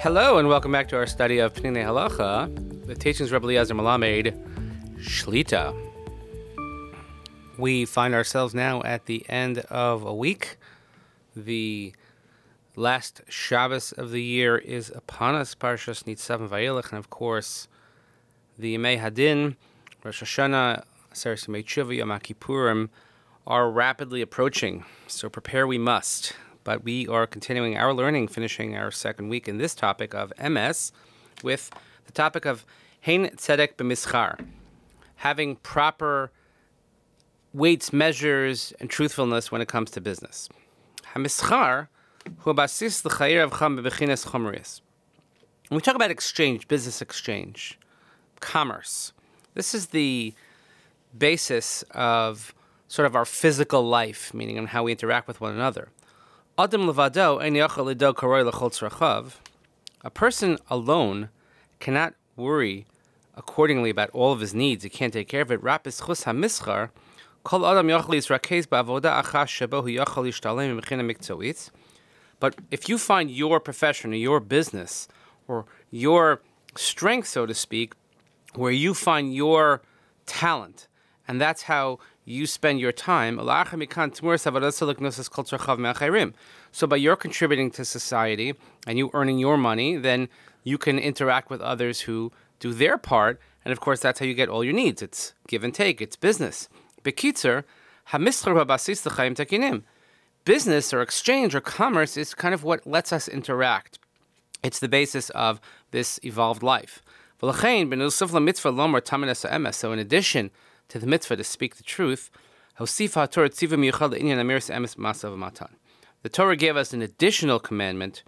Hello and welcome back to our study of Peninei Halacha, the teachings of Rabbi Eliezer Melamed Shlita. We find ourselves now at the end of a week. The last Shabbos of the year is upon us, Parshas Nitzav Vayelech, and of course, the Yemei Hadin, Rosh Hashanah, Aseres Yemei Yom Kippurim are rapidly approaching, so prepare we must but we are continuing our learning, finishing our second week in this topic of Emes with the topic of Hein Tzedek B'Mischar, having proper weights, measures, and truthfulness when it comes to business. HaMischar, hu basis l'chayir avcham b'bechines chomrius. When we talk about exchange, business exchange, commerce, this is the basis of sort of our physical life, meaning on how we interact with one another. Adam levado A person alone cannot worry accordingly about all of his needs. He can't take care of it. Rapis chus hamischar. Kol adam yachal yisrakez ba'avoda achas shebo hu yachal yishtalem mechina miktzowitz. But if you find your profession or your business or your strength, so to speak, where you find your talent, and that's how you spend your time. So by your contributing to society and you earning your money, then you can interact with others who do their part. And of course, that's how you get all your needs. It's give and take. It's business. Business or exchange or commerce is kind of what lets us interact. It's the basis of this evolved life. So in addition to the mitzvah to speak the truth, the Torah gave us an additional commandment,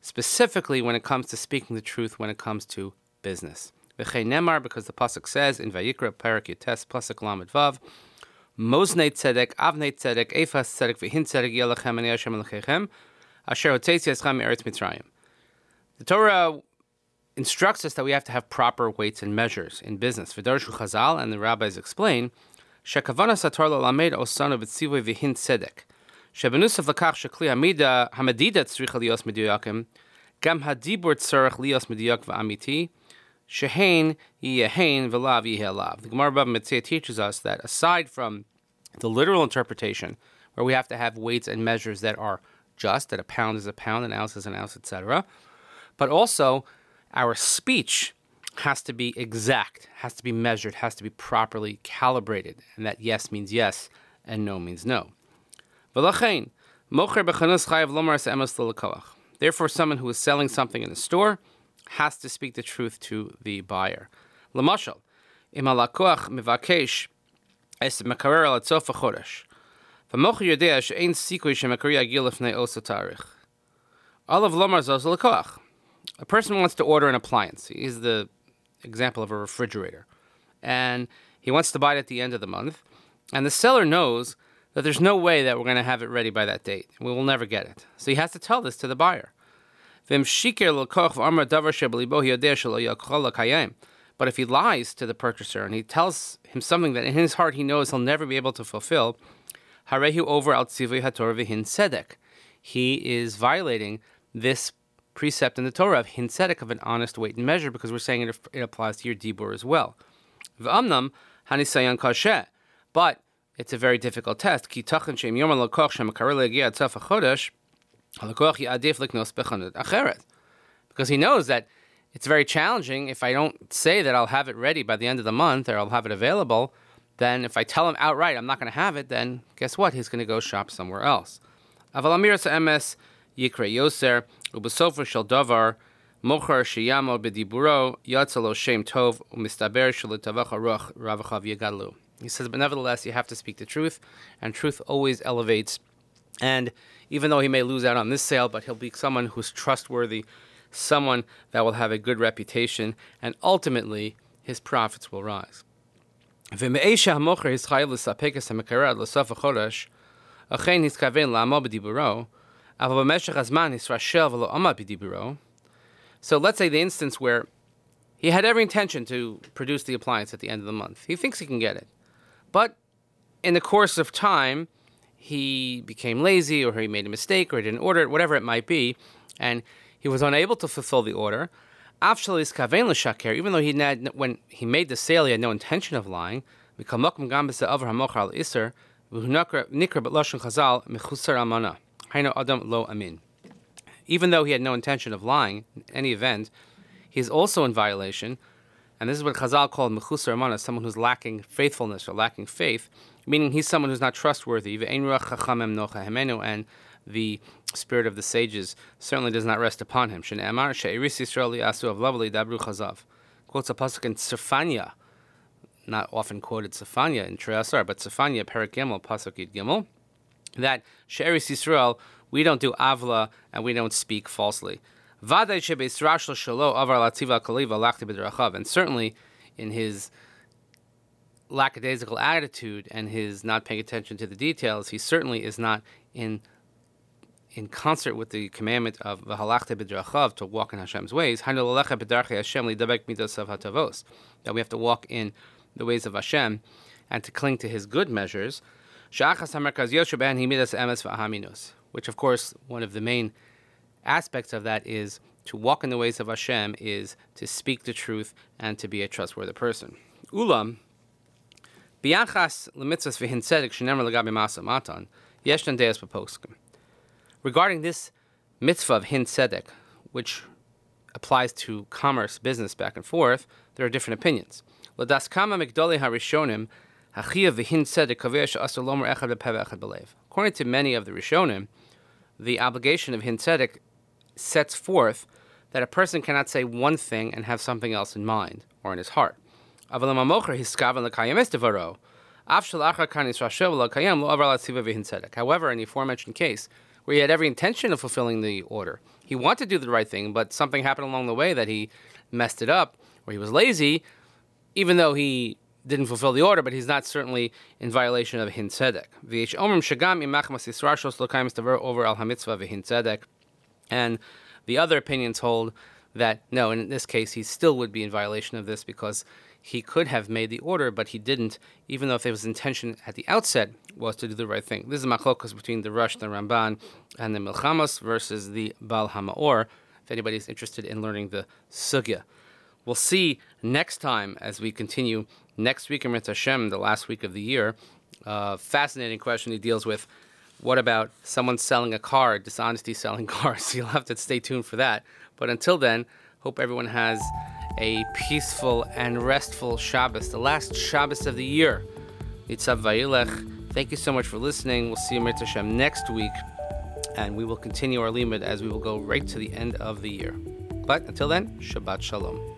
specifically when it comes to speaking the truth when it comes to business. Because the pasuk says in Vayikra Parak Yutes pasuk Lamed Vav, Moznei Tzedek, Avnei Tzedek, Efas Tzedek, V'hin Tzedek Yelachem Ani Hashem Elokechem, Asher Hotzei Yeschem Eretz Mitzrayim. The Torah instructs us that we have to have proper weights and measures in business. Vidarshu Chazal and the rabbis explain, Shekavana Satar Lamed Osano Vitzivoy Vihin Sedek. Shebenusav Lakach Shekli Hamida Hamadida Tzricha Lios Meduyakim. Gam Hadibur Tzarech Lios Meduyak Va'amiti. Shehain Yehain Velav Yehelav. The Gemara Baba Metzia teaches us that aside from the literal interpretation, where we have to have weights and measures that are just, that a pound is a pound, an ounce is an ounce, etc., but also our speech has to be exact, has to be measured, has to be properly calibrated, and that yes means yes and no means no. Therefore, someone who is selling something in a store has to speak the truth to the buyer. Lamashal. Olav lomar zos lakoach. A person wants to order an appliance. He's the example of a refrigerator. And he wants to buy it at the end of the month. And the seller knows that there's no way that we're going to have it ready by that date. We will never get it. So he has to tell this to the buyer. But if he lies to the purchaser and he tells him something that in his heart he knows he'll never be able to fulfill, he is violating this precept in the Torah of hin tzedek, of an honest weight and measure, because we're saying it, it applies to your dibur as well. But it's a very difficult test. Because he knows that it's very challenging if I don't say that I'll have it ready by the end of the month or I'll have it available, then if I tell him outright I'm not going to have it, then guess what? He's going to go shop somewhere else. emes yikre yoser ubesofer shel davar mocher sheyamo bediburo yatzalo shem tov umistaber shelitavach aruch ravachav yagalu. He says, but nevertheless, you have to speak the truth, and truth always elevates. And even though he may lose out on this sale, but he'll be someone who's trustworthy, someone that will have a good reputation, and ultimately his profits will rise. So let's say the instance where he had every intention to produce the appliance at the end of the month. He thinks he can get it. But in the course of time, he became lazy or he made a mistake or he didn't order it, whatever it might be. And he was unable to fulfill the order. Even though he had, when he made the sale, he had no intention of lying. Even though he had no intention of lying in any event, he is also in violation. And this is what Chazal called mechusar amana, someone who's lacking faithfulness or lacking faith, meaning he's someone who's not trustworthy. And the spirit of the sages certainly does not rest upon him. Quotes a pasuk in Tzefania, not often quoted Tzefania in Treyasar, but Tzefania, Perak Gimel, pasuk Yud Gimel, that She'eris Yisrael, we don't do avla and we don't speak falsely. And certainly in his lackadaisical attitude and his not paying attention to the details, he certainly is not in in concert with the commandment of v'halachte b'drachav to walk in Hashem's ways. That we have to walk in the ways of Hashem and to cling to His good measures. Which, of course, one of the main aspects of that is to walk in the ways of Hashem is to speak the truth and to be a trustworthy person. Ulam, biachas lemitzvahs v'hin tzedek shenemer legabi masa matan, yeshnan deus b'poskim. Regarding this mitzvah of hin tzedek, which applies to commerce, business, back and forth, there are different opinions. L'daskama migdoli harishonim, According to many of the Rishonim, the obligation of hin sets forth that a person cannot say one thing and have something else in mind or in his heart. However, in the aforementioned case, where he had every intention of fulfilling the order, he wanted to do the right thing, but something happened along the way that he messed it up, or he was lazy, even though he didn't fulfill the order, but he's not certainly in violation of hin tzedek. over al hamitzvah v'hin tzedek. And the other opinions hold that no, in this case, he still would be in violation of this because he could have made the order, but he didn't, even though if his intention at the outset was to do the right thing. This is a machlokas between the Rush, the Ramban, and the Milchamos versus the Bal Hamaor, if anybody's interested in learning the Sugya. We'll see next time as we continue next week in Mitzvah Hashem, the last week of the year. Uh, fascinating question he deals with what about someone selling a car, dishonesty selling cars? You'll have to stay tuned for that. But until then, hope everyone has a peaceful and restful Shabbos, the last Shabbos of the year. Nitzav Vayilech. Thank you so much for listening. We'll see you Mitzvah Hashem next week, and we will continue our limud as we will go right to the end of the year. But until then, Shabbat Shalom.